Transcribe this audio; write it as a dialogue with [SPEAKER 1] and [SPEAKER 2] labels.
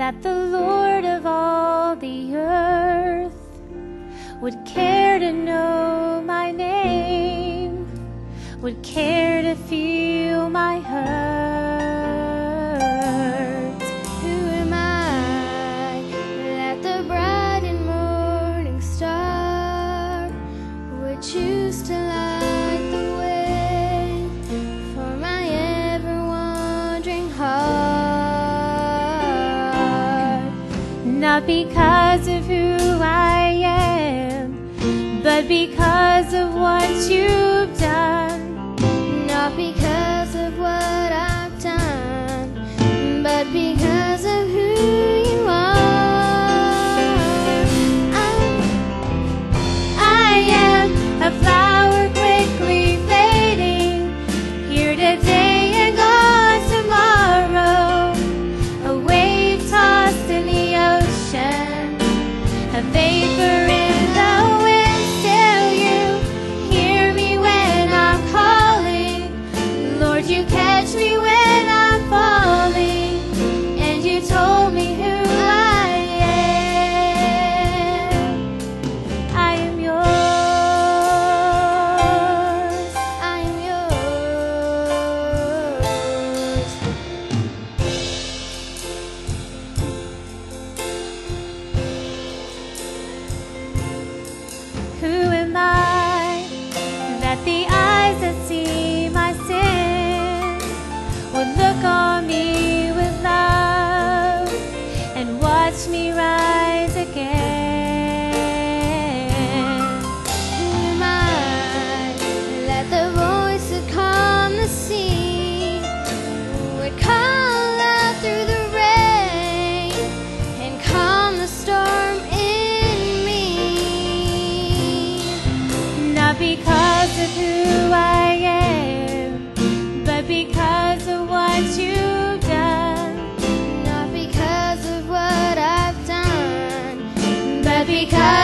[SPEAKER 1] that the Lord of all the earth would care to know my name, would care to feel my hurt. not because of who I am, but because of what
[SPEAKER 2] you
[SPEAKER 1] catch me when watch me rise again. Am I? Let the
[SPEAKER 2] voice that calm
[SPEAKER 1] the sea would call out through the rain and calm the storm in me. Not because. because